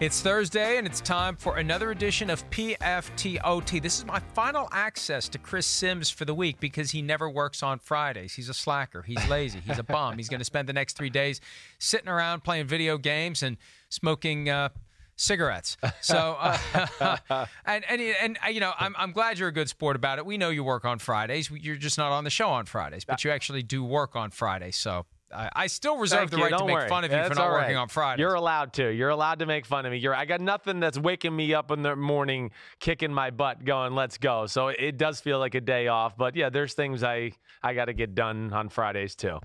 It's Thursday, and it's time for another edition of PFTOT. This is my final access to Chris Simms for the week because he never works on Fridays. He's a slacker. He's lazy. He's a bum. He's going to spend the next three days sitting around playing video games and smoking. Uh, cigarettes. So, uh, and and and uh, you know, I'm I'm glad you're a good sport about it. We know you work on Fridays. You're just not on the show on Fridays, but you actually do work on Fridays. So I, I still reserve Thank the you. right to make worry. fun of you That's for not all working on Friday. You're allowed to. You're allowed to make fun of me. You're, I got nothing that's waking me up in the morning, kicking my butt, going, "Let's go." So it does feel like a day off. But yeah, there's things I I got to get done on Fridays too.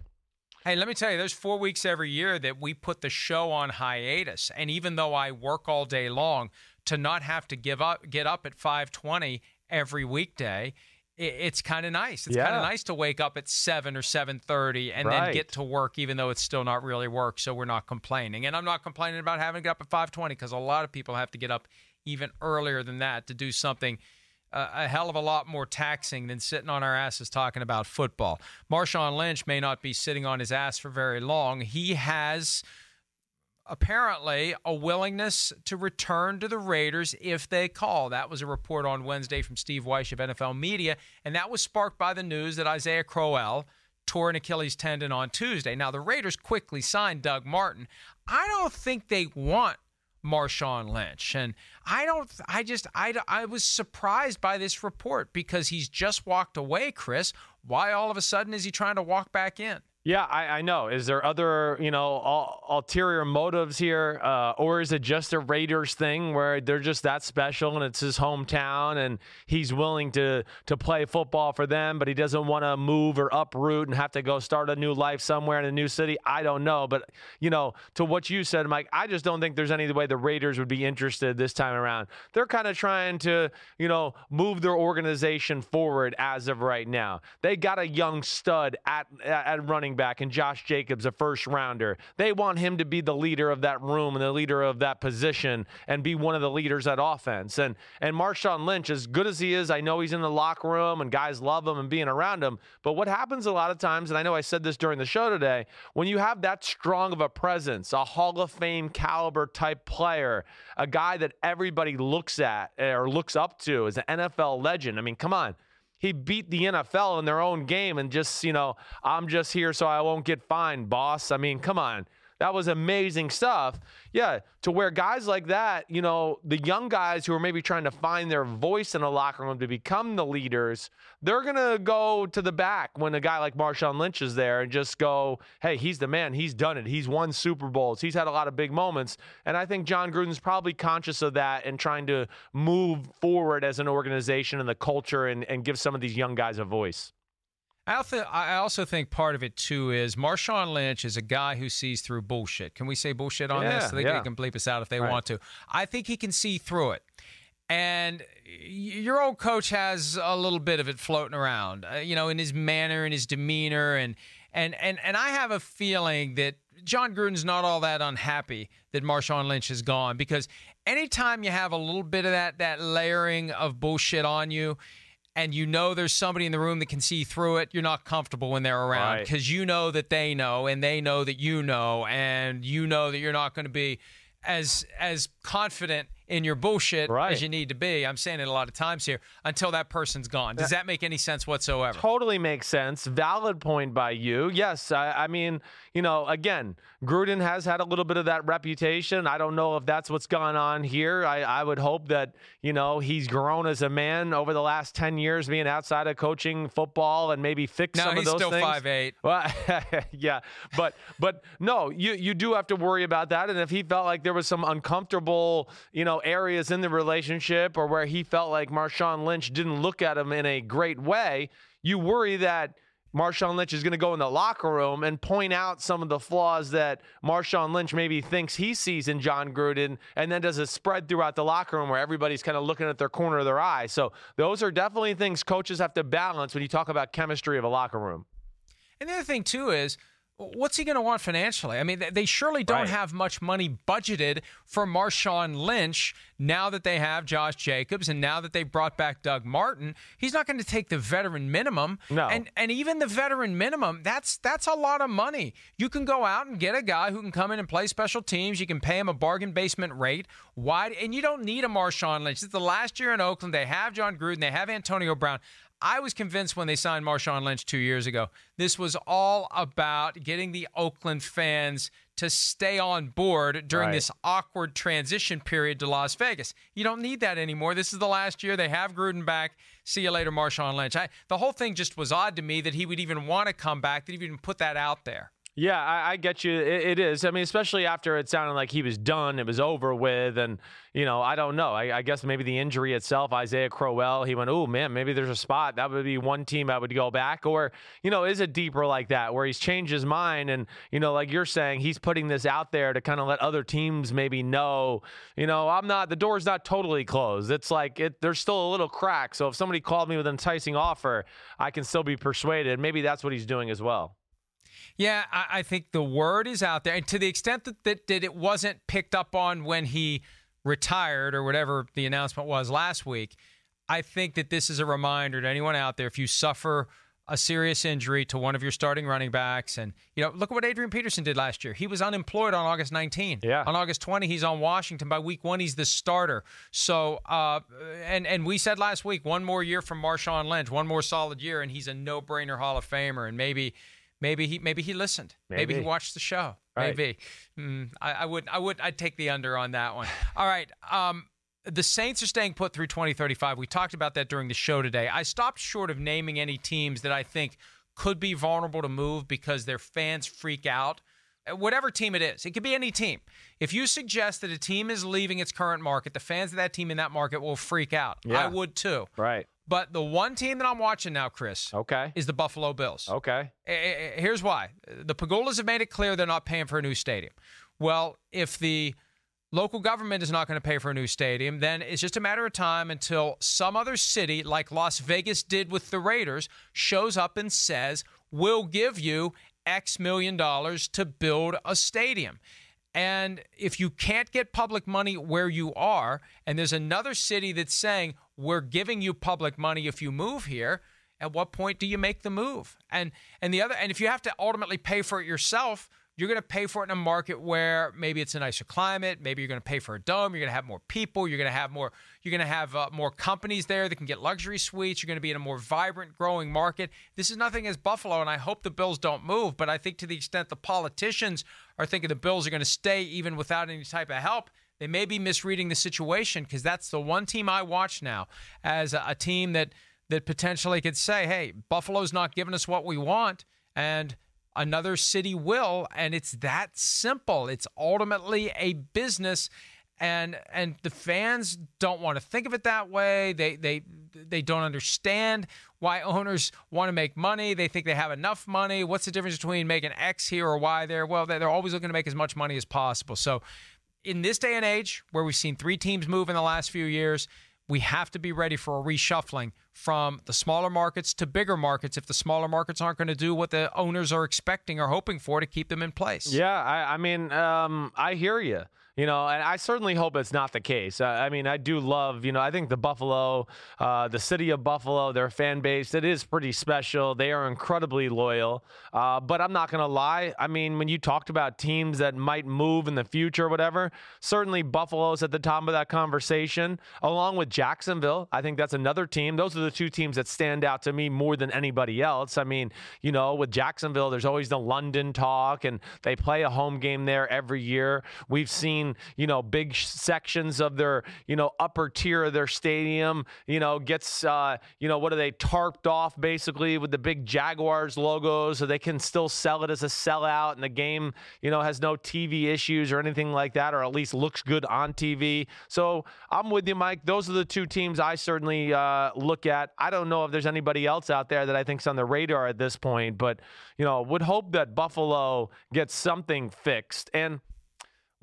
Hey, let me tell you, there's four weeks every year that we put the show on hiatus. And even though I work all day long, to not have to give up, get up at 5:20 every weekday, it's kind of nice. It's kind of nice to wake up at seven or 7:30 and then get to work, even though it's still not really work. So we're not complaining. And I'm not complaining about having to get up at 5:20 because a lot of people have to get up even earlier than that to do something uh, a hell of a lot more taxing than sitting on our asses talking about football. Marshawn Lynch may not be sitting on his ass for very long. He has apparently a willingness to return to the Raiders if they call. That was a report on Wednesday from Steve Wyche of NFL Media, and that was sparked by the news that Isaiah Crowell tore an Achilles tendon on Tuesday. Now, the Raiders quickly signed Doug Martin. I don't think they want Marshawn Lynch. And I don't, I just, I, I was surprised by this report because he's just walked away, Chris. Why all of a sudden is he trying to walk back in? Yeah, I, I know. Is there other, you know, ul- ulterior motives here, uh, or is it just a Raiders thing where they're just that special and it's his hometown and he's willing to to play football for them, but he doesn't want to move or uproot and have to go start a new life somewhere in a new city? I don't know, but you know, to what you said, Mike, I just don't think there's any way the Raiders would be interested this time around. They're kind of trying to, you know, move their organization forward as of right now. They got a young stud at at running back and Josh Jacobs, a first rounder. They want him to be the leader of that room and the leader of that position and be one of the leaders at offense. And and Marshawn Lynch, as good as he is, I know he's in the locker room and guys love him and being around him. But what happens a lot of times, and I know I said this during the show today, when you have that strong of a presence, a Hall of Fame caliber type player, a guy that everybody looks at or looks up to as an NFL legend. I mean, come on he beat the NFL in their own game and just, you know, I'm just here so I won't get fined, boss. I mean, come on. That was amazing stuff. Yeah, to where guys like that, you know, the young guys who are maybe trying to find their voice in a locker room to become the leaders, they're going to go to the back when a guy like Marshawn Lynch is there and just go, hey, he's the man. He's done it. He's won Super Bowls. He's had a lot of big moments. And I think Jon Gruden's probably conscious of that and trying to move forward as an organization and the culture and, and give some of these young guys a voice. I also, I also think part of it too is Marshawn Lynch is a guy who sees through bullshit. Can we say bullshit on Yeah, this? They, yeah. they can bleep us out if they Right. want to. I think he can see through it. And your old coach has a little bit of it floating around, uh, you know, in his manner and his demeanor, and and and and I have a feeling that Jon Gruden's not all that unhappy that Marshawn Lynch is gone because anytime you have a little bit of that that layering of bullshit on you, and you know there's somebody in the room that can see through it, you're not comfortable when they're around Right. because you know that they know and they know that you know and you know that you're not going to be as as confident in your bullshit Right. as you need to be. I'm saying it a lot of times here until that person's gone. Does uh, that make any sense whatsoever? Totally makes sense. Valid point by you. Yes, I, I mean, you know, again, Gruden has had a little bit of that reputation. I don't know if that's what's gone on here. I, I would hope that, you know, he's grown as a man over the last 10 years being outside of coaching football and maybe fix No, some of those things. he's still things. 5'8". Well, yeah, but but no, you you do have to worry about that. And if he felt like there was some uncomfortable, you know, areas in the relationship, or where he felt like Marshawn Lynch didn't look at him in a great way, you worry that Marshawn Lynch is going to go in the locker room and point out some of the flaws that Marshawn Lynch maybe thinks he sees in Jon Gruden, and then does a spread throughout the locker room where everybody's kind of looking at their corner of their eye. So those are definitely things coaches have to balance when you talk about chemistry of a locker room. And the other thing too is what's he going to want financially? I mean, they surely don't right. have much money budgeted for Marshawn Lynch now that they have Josh Jacobs and now that they've brought back Doug Martin. He's not going to take the veteran minimum. No. And and even the veteran minimum, that's that's a lot of money. You can go out and get a guy who can come in and play special teams. You can pay him a bargain basement rate. Why? And you don't need a Marshawn Lynch. It's the last year in Oakland. They have Jon Gruden. They have Antonio Brown. I was convinced when they signed Marshawn Lynch two years ago, this was all about getting the Oakland fans to stay on board during Right. this awkward transition period to Las Vegas. You don't need that anymore. This is the last year. They have Gruden back. See you later, Marshawn Lynch. I, the whole thing just was odd to me that he would even want to come back, that he would even put that out there. Yeah, I, I get you. It, it is. I mean, especially after it sounded like he was done, it was over with, and you know, I don't know. I, I guess maybe the injury itself, Isaiah Crowell, he went, oh man, maybe there's a spot that would be one team I would go back, or you know, is it deeper like that where he's changed his mind, and you know, like you're saying, he's putting this out there to kind of let other teams maybe know, you know, I'm not the door's not totally closed. It's like it there's still a little crack. So if somebody called me with an enticing offer, I can still be persuaded. Maybe that's what he's doing as well. Yeah, I, I think the word is out there. And to the extent that, that, that it wasn't picked up on when he retired or whatever the announcement was last week, I think that this is a reminder to anyone out there if you suffer a serious injury to one of your starting running backs and you know look at what Adrian Peterson did last year. He was unemployed on August 19. Yeah. On August 20 he's on Washington by week 1 he's the starter. So uh and and we said last week one more year from Marshawn Lynch, one more solid year and he's a no-brainer Hall of Famer and maybe maybe he maybe he listened. Maybe, he watched the show. Right. Maybe. Mm, I, I would I would I'd take the under on that one. All right. Um the Saints are staying put through 2035. We talked about that during the show today. I stopped short of naming any teams that I think could be vulnerable to move because their fans freak out. Uh, Whatever team it is, it could be any team. If you suggest that a team is leaving its current market, the fans of that team in that market will freak out. Yeah. I would too. Right. But the one team that I'm watching now, Chris, Okay. is the Buffalo Bills. Okay. Eh, eh, Here's why. The Pegulas have made it clear they're not paying for a new stadium. Well, if the local government is not going to pay for a new stadium, then it's just a matter of time until some other city, like Las Vegas did with the Raiders, shows up and says, We'll give you X million dollars to build a stadium. And if you can't get public money where you are, and there's another city that's saying, We're giving you public money if you move here, at what point do you make the move? And and the other and if you have to ultimately pay for it yourself, you're going to pay for it in a market where maybe it's a nicer climate, maybe you're going to pay for a dome, you're going to have more people, you're going to have more you're going to have uh, more companies there that can get luxury suites, you're going to be in a more vibrant growing market. This is nothing as Buffalo and I hope the Bills don't move, but I think to the extent the politicians are thinking the Bills are going to stay even without any type of help, they may be misreading the situation because that's the one team I watch now as a, a team that that potentially could say, "Hey, Buffalo's not giving us what we want," and another city will, and it's that simple. It's ultimately a business, and and the fans don't want to think of it that way. They they they don't understand why owners want to make money. They think they have enough money. What's the difference between making X here or Y there? Well, they're always looking to make as much money as possible. So in this day and age where we've seen three teams move in the last few years, we have to be ready for a reshuffling from the smaller markets to bigger markets if the smaller markets aren't going to do what the owners are expecting or hoping for to keep them in place. Yeah, I, I mean, um, I hear you. You know, and I certainly hope it's not the case. I, mean, I do love, you know, I think the Buffalo, uh, the city of Buffalo, their fan base, it is pretty special. They are incredibly loyal. Uh, but I'm not going to lie. I mean, when you talked about teams that might move in the future or whatever, certainly Buffalo's at the top of that conversation, along with Jacksonville. I think that's another team. Those are the two teams that stand out to me more than anybody else. I mean, you know, with Jacksonville, there's always the London talk, and they play a home game there every year. We've seen you know, big sections of their, you know, upper tier of their stadium, you know, gets, uh, you know, what are they tarped off basically with the big Jaguars logo so they can still sell it as a sellout and the game, you know, has no TV issues or anything like that, or at least looks good on TV. So I'm with you, Mike. Those are the two teams I certainly uh, look at. I don't know if there's anybody else out there that I think's on the radar at this point, but, you know, would hope that Buffalo gets something fixed. And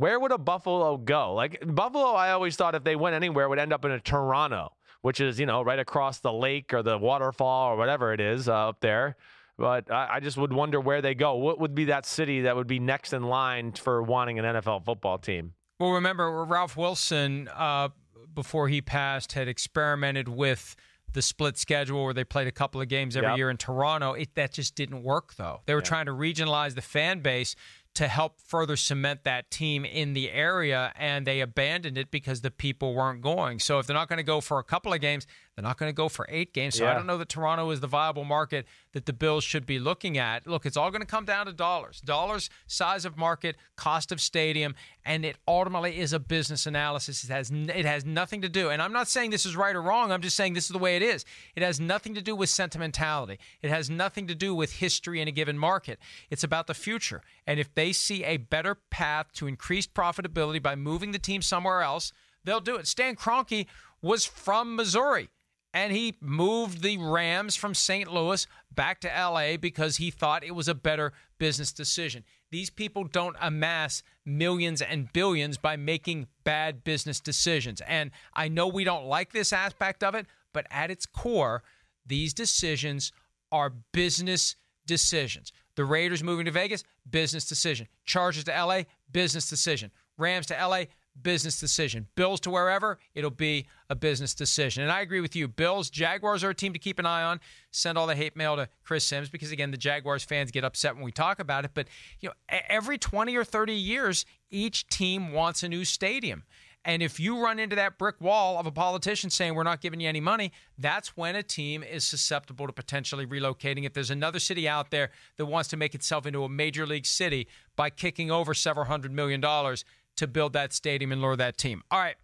where would a Buffalo go? Like Buffalo, I always thought if they went anywhere would end up in a Toronto, which is you know right across the lake or the waterfall or whatever it is uh, up there. But I, I, just would wonder where they go. What would be that city that would be next in line for wanting an NFL football team? Well, remember Ralph Wilson uh, before he passed had experimented with the split schedule where they played a couple of games every yep. year in Toronto. It, that just didn't work, though. They were yeah. trying to regionalize the fan base to help further cement that team in the area, and they abandoned it because the people weren't going. So if they're not going to go for a couple of games, they're not going to go for eight games. So yeah. I don't know that Toronto is the viable market that the Bills should be looking at. Look, it's all going to come down to dollars. Dollars, size of market, cost of stadium, and it ultimately is a business analysis. It has it has nothing to do. And I'm not saying this is right or wrong. I'm just saying this is the way it is. It has nothing to do with sentimentality. It has nothing to do with history in a given market. It's about the future. And if they see a better path to increased profitability by moving the team somewhere else, they'll do it. Stan Kroenke was from Missouri and he moved the Rams from St. Louis back to LA because he thought it was a better business decision. These people don't amass millions and billions by making bad business decisions. And I know we don't like this aspect of it, but at its core, these decisions are business decisions. The Raiders moving to Vegas, business decision. Chargers to LA, business decision. Rams to LA, business decision. Bills to wherever, it'll be a business decision. And I agree with you. Bills, Jaguars are a team to keep an eye on. Send all the hate mail to Chris Simms because again, the Jaguars fans get upset when we talk about it. But you know, every 20 or 30 years, each team wants a new stadium. And if you run into that brick wall of a politician saying we're not giving you any money, that's when a team is susceptible to potentially relocating. If there's another city out there that wants to make itself into a major league city by kicking over several hundred million dollars, to build that stadium and lure that team. All right.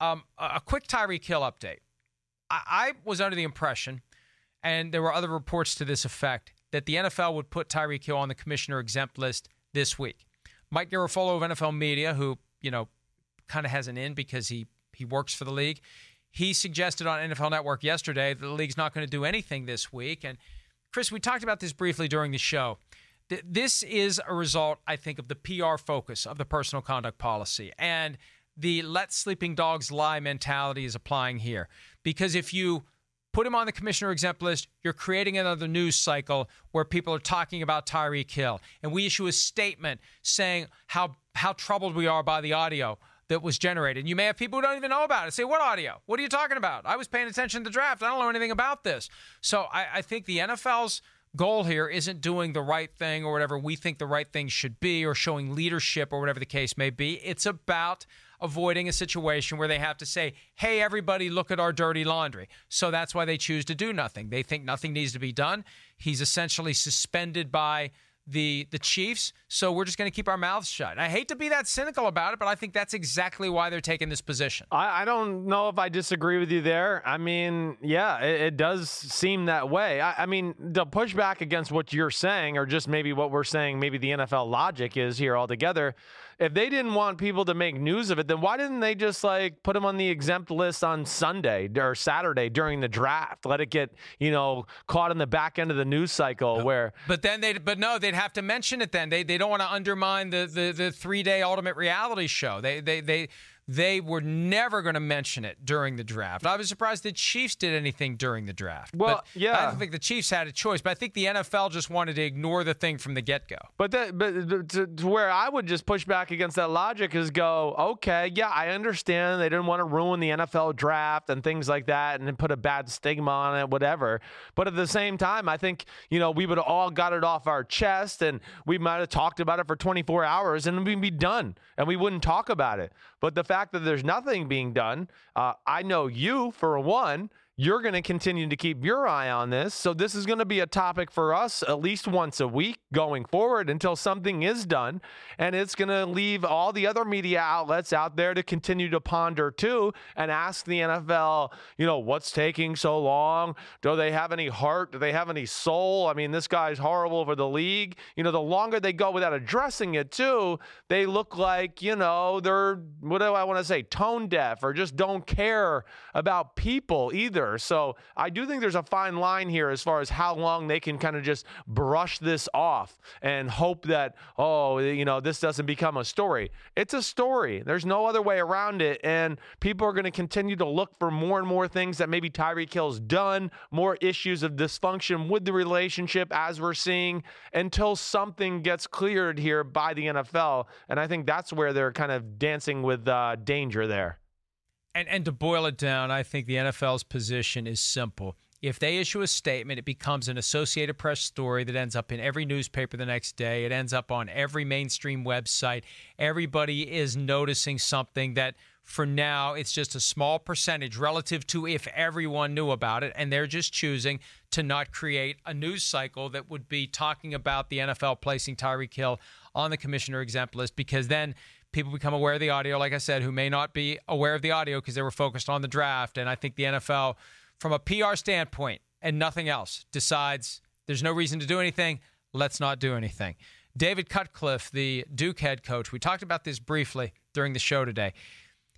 Um, a quick Tyreek Hill update. I, I was under the impression, and there were other reports to this effect, that the NFL would put Tyreek Hill on the commissioner exempt list this week. Mike Garafolo of NFL Media, who, you know, kind of has an in because he, he works for the league, he suggested on NFL Network yesterday that the league's not going to do anything this week. And Chris, we talked about this briefly during the show this is a result, I think, of the PR focus of the personal conduct policy. And the let sleeping dogs lie mentality is applying here. Because if you put him on the commissioner exempt list, you're creating another news cycle where people are talking about Tyreek Hill. And we issue a statement saying how, how troubled we are by the audio that was generated. And you may have people who don't even know about it. Say, what audio? What are you talking about? I was paying attention to the draft. I don't know anything about this. So I, I think the NFL's goal here isn't doing the right thing or whatever we think the right thing should be or showing leadership or whatever the case may be. It's about avoiding a situation where they have to say, hey, everybody, look at our dirty laundry. So that's why they choose to do nothing. They think nothing needs to be done. He's essentially suspended by the the Chiefs. So we're just going to keep our mouths shut. I hate to be that cynical about it, but I think that's exactly why they're taking this position. I, I don't know if I disagree with you there. I mean, yeah, it, it does seem that way. I, I, mean, the pushback against what you're saying, or just maybe what we're saying, maybe the NFL logic is here altogether if they didn't want people to make news of it, then why didn't they just like put them on the exempt list on Sunday or Saturday during the draft? Let it get, you know, caught in the back end of the news cycle where But then they but no, they'd have to mention it then. They they don't want to undermine the the, the 3-day ultimate reality show. They they they they were never going to mention it during the draft. I was surprised the Chiefs did anything during the draft. Well, but yeah, I don't think the Chiefs had a choice, but I think the NFL just wanted to ignore the thing from the get go. But that, but to, to where I would just push back against that logic is go, okay, yeah, I understand they didn't want to ruin the NFL draft and things like that, and put a bad stigma on it, whatever. But at the same time, I think you know we would have all got it off our chest, and we might have talked about it for 24 hours, and we'd be done, and we wouldn't talk about it. But the fact that there's nothing being done, uh, I know you, for one, you're going to continue to keep your eye on this. So this is going to be a topic for us at least once a week going forward until something is done. And it's going to leave all the other media outlets out there to continue to ponder too and ask the NFL, you know, what's taking so long? Do they have any heart? Do they have any soul? I mean, this guy's horrible for the league. You know, the longer they go without addressing it too, they look like, you know, they're, what do I want to say, tone deaf or just don't care about people either either. So I do think there's a fine line here as far as how long they can kind of just brush this off and hope that, oh, you know, this doesn't become a story. It's a story. There's no other way around it. And people are going to continue to look for more and more things that maybe Tyreek Hill's done, more issues of dysfunction with the relationship as we're seeing until something gets cleared here by the NFL. And I think that's where they're kind of dancing with uh, danger there. And and to boil it down, I think the NFL's position is simple. If they issue a statement, it becomes an Associated Press story that ends up in every newspaper the next day. It ends up on every mainstream website. Everybody is noticing something that for now it's just a small percentage relative to if everyone knew about it and they're just choosing to not create a news cycle that would be talking about the NFL placing Tyreek Hill on the commissioner exempt list because then people become aware of the audio, like I said, who may not be aware of the audio because they were focused on the draft. And I think the NFL, from a PR standpoint and nothing else, decides there's no reason to do anything. Let's not do anything. David Cutcliffe, the Duke head coach, we talked about this briefly during the show today.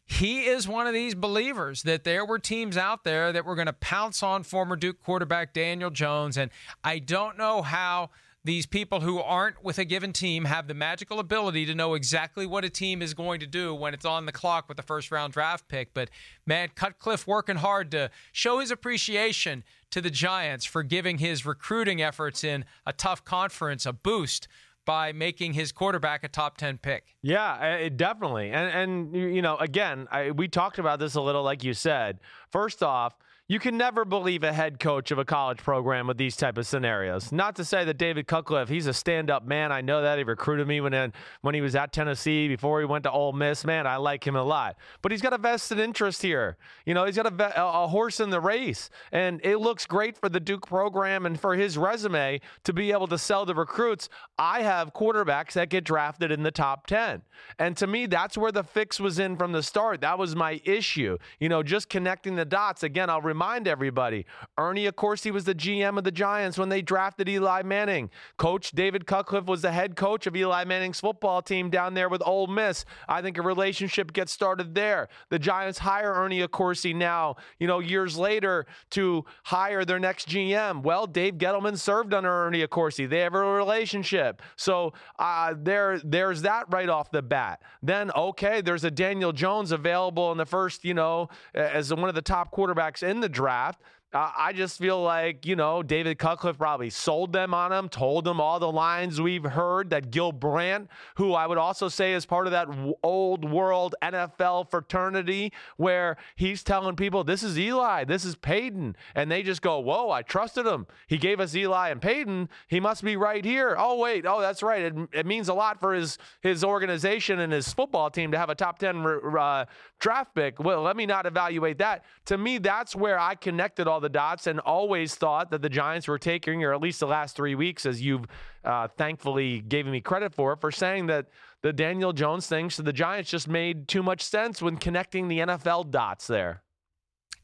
He is one of these believers that there were teams out there that were going to pounce on former Duke quarterback Daniel Jones. And I don't know how these people who aren't with a given team have the magical ability to know exactly what a team is going to do when it's on the clock with the first round draft pick. But man, Cutcliffe working hard to show his appreciation to the Giants for giving his recruiting efforts in a tough conference a boost by making his quarterback a top 10 pick. Yeah, uh, it, definitely. And and you know, again, I, we talked about this a little like you said. First off, you can never believe a head coach of a college program with these type of scenarios. Not to say that David Cutcliffe, he's a stand-up man. I know that he recruited me when when he was at Tennessee before he went to Ole Miss. Man, I like him a lot. But he's got a vested interest here. You know, he's got a, a horse in the race, and it looks great for the Duke program and for his resume to be able to sell the recruits. I have quarterbacks that get drafted in the top ten, and to me, that's where the fix was in from the start. That was my issue. You know, just connecting the dots. Again, I'll remind everybody Ernie Accorsi was the GM of the Giants when they drafted Eli Manning. Coach David Cutcliffe was the head coach of Eli Manning's football team down there with Ole Miss. I think a relationship gets started there. The Giants hire Ernie Accorsi now, you know, years later to hire their next GM. Well, Dave Gettleman served under Ernie Accorsi. They have a relationship. So uh, there, there's that right off the bat. Then, okay, there's a Daniel Jones available in the first, you know, as one of the top quarterbacks in the draft. I just feel like, you know, David Cutcliffe probably sold them on him, told them all the lines we've heard that Gil Brandt, who I would also say is part of that old world NFL fraternity, where he's telling people, this is Eli, this is Peyton. And they just go, whoa, I trusted him. He gave us Eli and Peyton. He must be right here. Oh, wait. Oh, that's right. It, it means a lot for his, his organization and his football team to have a top 10 uh, draft pick. Well, let me not evaluate that. To me, that's where I connected all the dots and always thought that the Giants were taking, or at least the last three weeks, as you've uh, thankfully given me credit for, for saying that the Daniel Jones thing to the Giants just made too much sense when connecting the NFL dots there.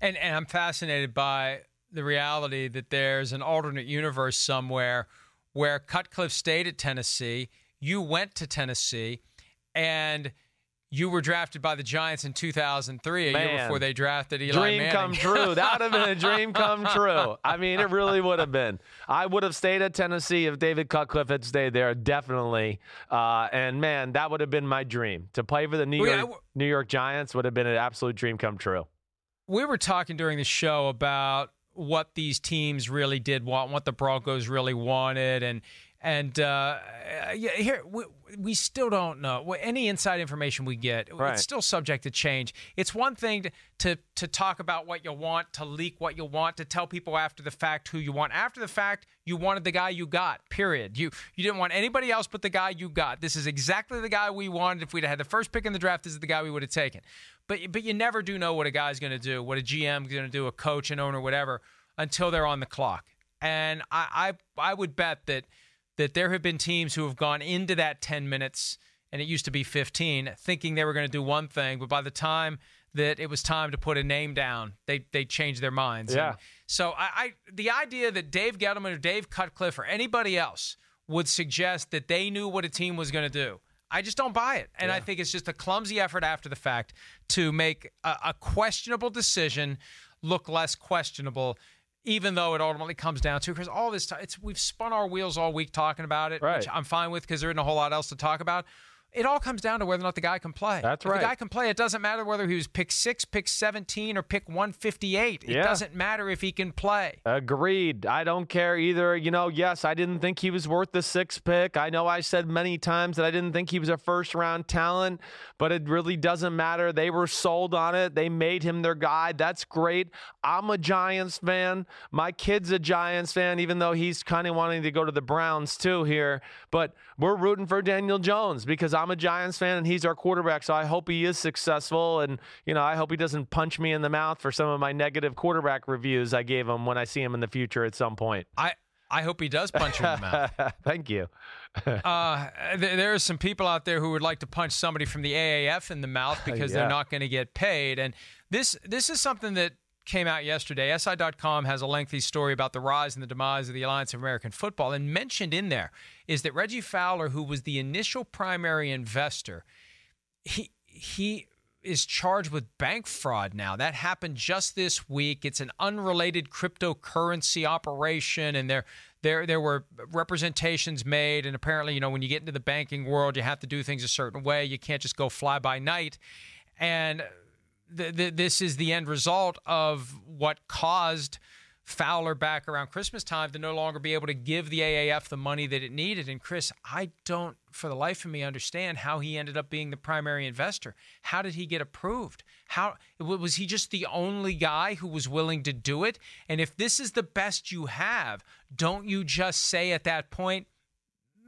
And, and I'm fascinated by the reality that there's an alternate universe somewhere where Cutcliffe stayed at Tennessee, you went to Tennessee, and – you were drafted by the Giants in 2003, a Man, year before they drafted Eli dream Manning. come true. That would have been a dream come true. I mean, it really would have been. I would have stayed at Tennessee if David Cutcliffe had stayed there, definitely. Uh, and man, that would have been my dream to play for the New York yeah, New York Giants. Would have been an absolute dream come true. We were talking during the show about what these teams really did want, what the Broncos really wanted, and And uh, yeah, here we, we, still don't know any inside information we get. Right. It's still subject to change. It's one thing to, to to talk about what you want, to leak what you want, to tell people after the fact who you want. After the fact, you wanted the guy you got. Period. You you didn't want anybody else but the guy you got. This is exactly the guy we wanted. If we'd had the first pick in the draft, this is the guy we would have taken. But but you never do know what a guy's going to do, what a GM is going to do, a coach, an owner, whatever, until they're on the clock. And I I, I would bet that that there have been teams who have gone into that 10 minutes and it used to be 15 thinking they were going to do one thing but by the time that it was time to put a name down they they changed their minds yeah and so I, I the idea that dave gettleman or dave cutcliffe or anybody else would suggest that they knew what a team was going to do I just don't buy it. And yeah. I think it's just a clumsy effort after the fact to make a, a questionable decision look less questionable even though it ultimately comes down to because all this time it's we've spun our wheels all week talking about it, right. which I'm fine with because there isn't a whole lot else to talk about it all comes down to whether or not the guy can play. That's if right. the guy can play. It doesn't matter whether he was pick six, pick 17, or pick 158. It yeah. doesn't matter if he can play. Agreed. I don't care either. You know, yes, I didn't think he was worth the sixth pick. I know I said many times that I didn't think he was a first round talent, but it really doesn't matter. They were sold on it, they made him their guy. That's great. I'm a Giants fan. My kid's a Giants fan, even though he's kind of wanting to go to the Browns too here. But we're rooting for Daniel Jones because I'm a Giants fan and he's our quarterback. So I hope he is successful. And, you know, I hope he doesn't punch me in the mouth for some of my negative quarterback reviews I gave him when I see him in the future at some point. I, I hope he does punch you in the mouth. Thank you. uh, th- there are some people out there who would like to punch somebody from the AAF in the mouth because yeah. they're not going to get paid. And this this is something that came out yesterday. SI.com has a lengthy story about the rise and the demise of the Alliance of American Football. And mentioned in there is that Reggie Fowler, who was the initial primary investor, he he is charged with bank fraud now. That happened just this week. It's an unrelated cryptocurrency operation, and there there there were representations made. And apparently, you know, when you get into the banking world, you have to do things a certain way. You can't just go fly by night. And th- th- this is the end result of what caused Fowler back around Christmas time to no longer be able to give the AAF the money that it needed. And Chris, I don't for the life of me understand how he ended up being the primary investor. How did he get approved? How was he just the only guy who was willing to do it? And if this is the best you have, don't you just say at that point,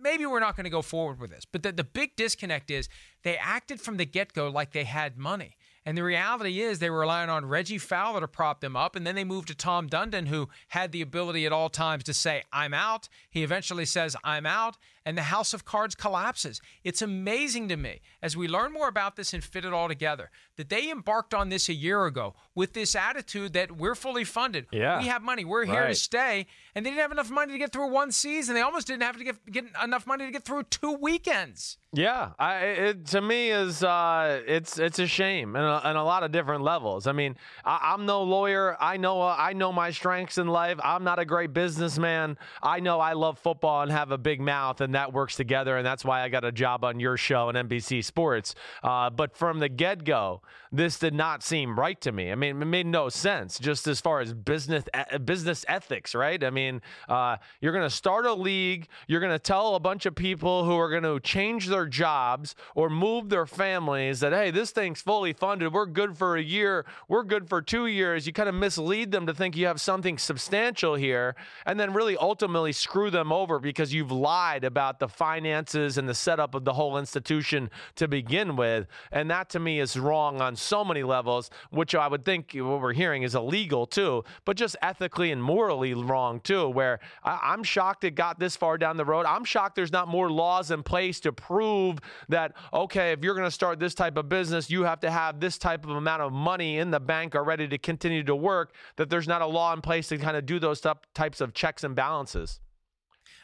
maybe we're not going to go forward with this. But the, the big disconnect is they acted from the get go like they had money. And the reality is they were relying on Reggie Fowler to prop them up. And then they moved to Tom Dundon, who had the ability at all times to say, I'm out. He eventually says, I'm out. And the house of cards collapses. It's amazing to me as we learn more about this and fit it all together that they embarked on this a year ago with this attitude that we're fully funded. Yeah. We have money. We're here right. to stay. And they didn't have enough money to get through one season. They almost didn't have to get, get enough money to get through two weekends. Yeah, I, it to me is uh, it's it's a shame and a, a lot of different levels. I mean, I, am no lawyer. I know uh, I know my strengths in life. I'm not a great businessman. I know I love football and have a big mouth, and that works together. And that's why I got a job on your show and NBC Sports. Uh, but from the get go, this did not seem right to me. I mean, it made no sense just as far as business business ethics, right? I mean, uh, you're going to start a league. You're going to tell a bunch of people who are going to change their jobs or move their families that hey, this thing's fully funded. We're good for a year. We're good for two years. You kind of mislead them to think you have something substantial here, and then really ultimately screw them over because you've lied about the finances and the setup of the whole institution to begin with. And that to me is wrong on so many levels, which I would think what we're hearing is illegal too, but just ethically and morally wrong too. Where I, am shocked it got this far down the road. I'm shocked there's not more laws in place to prove that, okay, if you're going to start this type of business, you have to have this type of amount of money in the bank already to continue to work, that there's not a law in place to kind of do those types of checks and balances.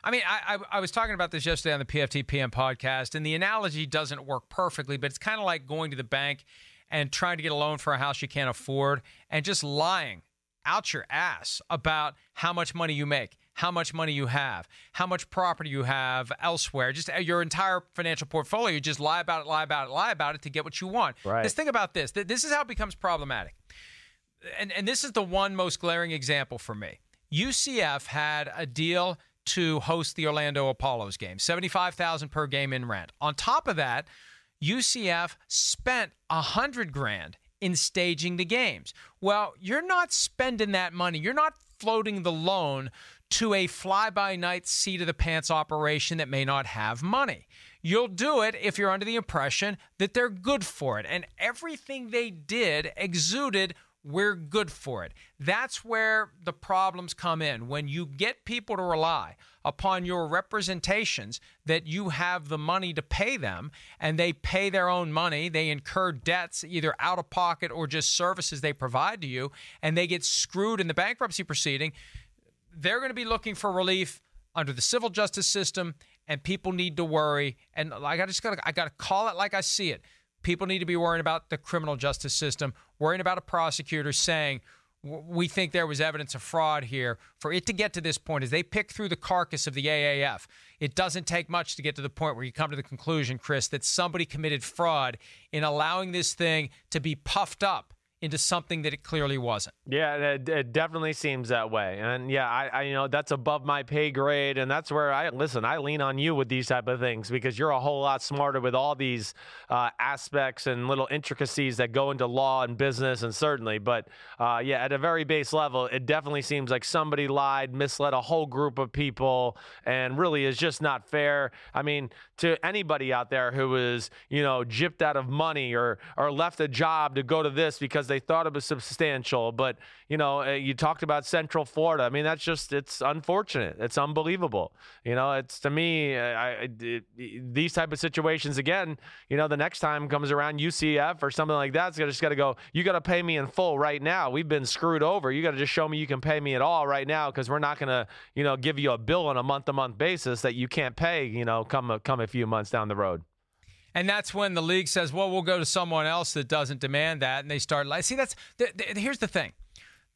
I mean, I, I, I, was talking about this yesterday on the PFT PM podcast, and the analogy doesn't work perfectly, but it's kind of like going to the bank and trying to get a loan for a house you can't afford and just lying out your ass about how much money you make, how much money you have, how much property you have elsewhere, just uh, your entire financial portfolio. You just lie about it, lie about it, lie about it to get what you want. Right. Just think about this. This is how it becomes problematic. And, and this is the one most glaring example for me. UCF had a deal to host the Orlando Apollos game. 75,000 per game in rent. On top of that, UCF spent a hundred grand in staging the games. Well, you're not spending that money. You're not floating the loan to a fly by night seat of the pants operation that may not have money. You'll do it if you're under the impression that they're good for it. And everything they did exuded we're good for it. That's where the problems come in. When you get people to rely upon your representations that you have the money to pay them and they pay their own money, they incur debts either out of pocket or just services they provide to you, and they get screwed in the bankruptcy proceeding, they're going to be looking for relief under the civil justice system and people need to worry. And like I just got I got to call it like I see it. People need to be worrying about the criminal justice system, worrying about a prosecutor saying, we think there was evidence of fraud here. For it to get to this point, as they pick through the carcass of the AAF, it doesn't take much to get to the point where you come to the conclusion, Chris, that somebody committed fraud in allowing this thing to be puffed up into something that it clearly wasn't. Yeah, it, it, definitely seems that way. And yeah, I, I, you know that's above my pay grade, and that's where I listen. I lean on you with these type of things because you're a whole lot smarter with all these uh, aspects and little intricacies that go into law and business, and certainly. But uh, yeah, at a very base level, it definitely seems like somebody lied, misled a whole group of people, and really is just not fair. I mean, to anybody out there who is you know gypped out of money or or left a job to go to this because they thought it was substantial. But you know, uh, you talked about Central Florida. I mean, that's just it's unfortunate. It's unbelievable. You know, it's to me, uh, I, it, these type of situations again. You know, the next time comes around UCF or something like that, it's just got to go. You got to pay me in full right now. We've been screwed over. You got to just show me you can pay me at all right now because we're not going to, you know, give you a bill on a month to month basis that you can't pay. You know, come come a few months down the road. And that's when the league says, "Well, we'll go to someone else that doesn't demand that," and they start. like, See, that's th- th- here's the thing.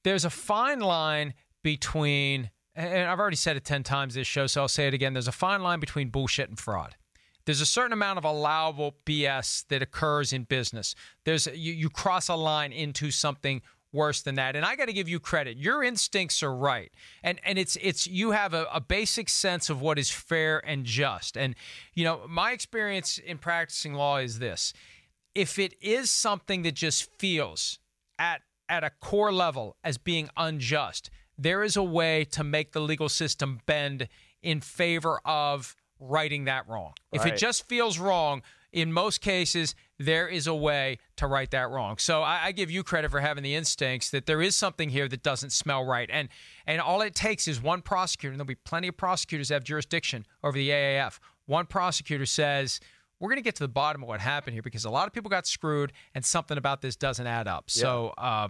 There's a fine line between, and I've already said it ten times this show, so I'll say it again. There's a fine line between bullshit and fraud. There's a certain amount of allowable BS that occurs in business. There's you, you cross a line into something worse than that. And I got to give you credit. Your instincts are right. And and it's it's you have a, a, basic sense of what is fair and just. And you know, my experience in practicing law is this. If it is something that just feels at at a core level as being unjust, there is a way to make the legal system bend in favor of righting that wrong. Right. If it just feels wrong, in most cases, there is a way to right that wrong. So I, I, give you credit for having the instincts that there is something here that doesn't smell right. And and all it takes is one prosecutor, and there'll be plenty of prosecutors that have jurisdiction over the AAF. One prosecutor says, we're going to get to the bottom of what happened here because a lot of people got screwed and something about this doesn't add up. Yeah. So, uh,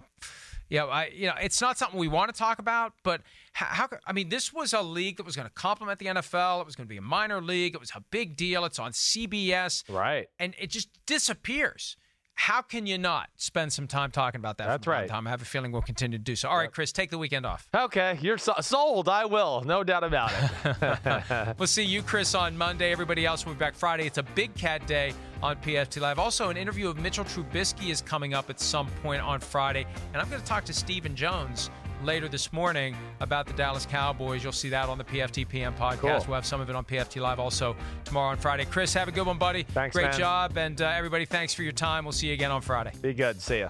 yeah, I, you know, it's not something we want to talk about, but how, how I mean, this was a league that was going to complement the NFL. It was going to be a minor league. It was a big deal. It's on CBS. Right. And it just disappears how can you not spend some time talking about that? That's right. Time? I have a feeling we'll continue to do so. All right, Chris, take the weekend off. Okay, you're so- sold. I will, no doubt about it. we'll see you, Chris, on Monday. Everybody else will be back Friday. It's a Big Cat Day on PFT Live. Also, an interview of Mitchell Trubisky is coming up at some point on Friday, and I'm going to talk to Stephen Jones later this morning about the Dallas Cowboys. You'll see that on the PFTPM podcast. Cool. We'll have some of it on PFT Live also tomorrow on Friday. Chris, have a good one, buddy. Thanks, Great man. job. And uh, everybody, thanks for your time. We'll see you again on Friday. Be good. See ya.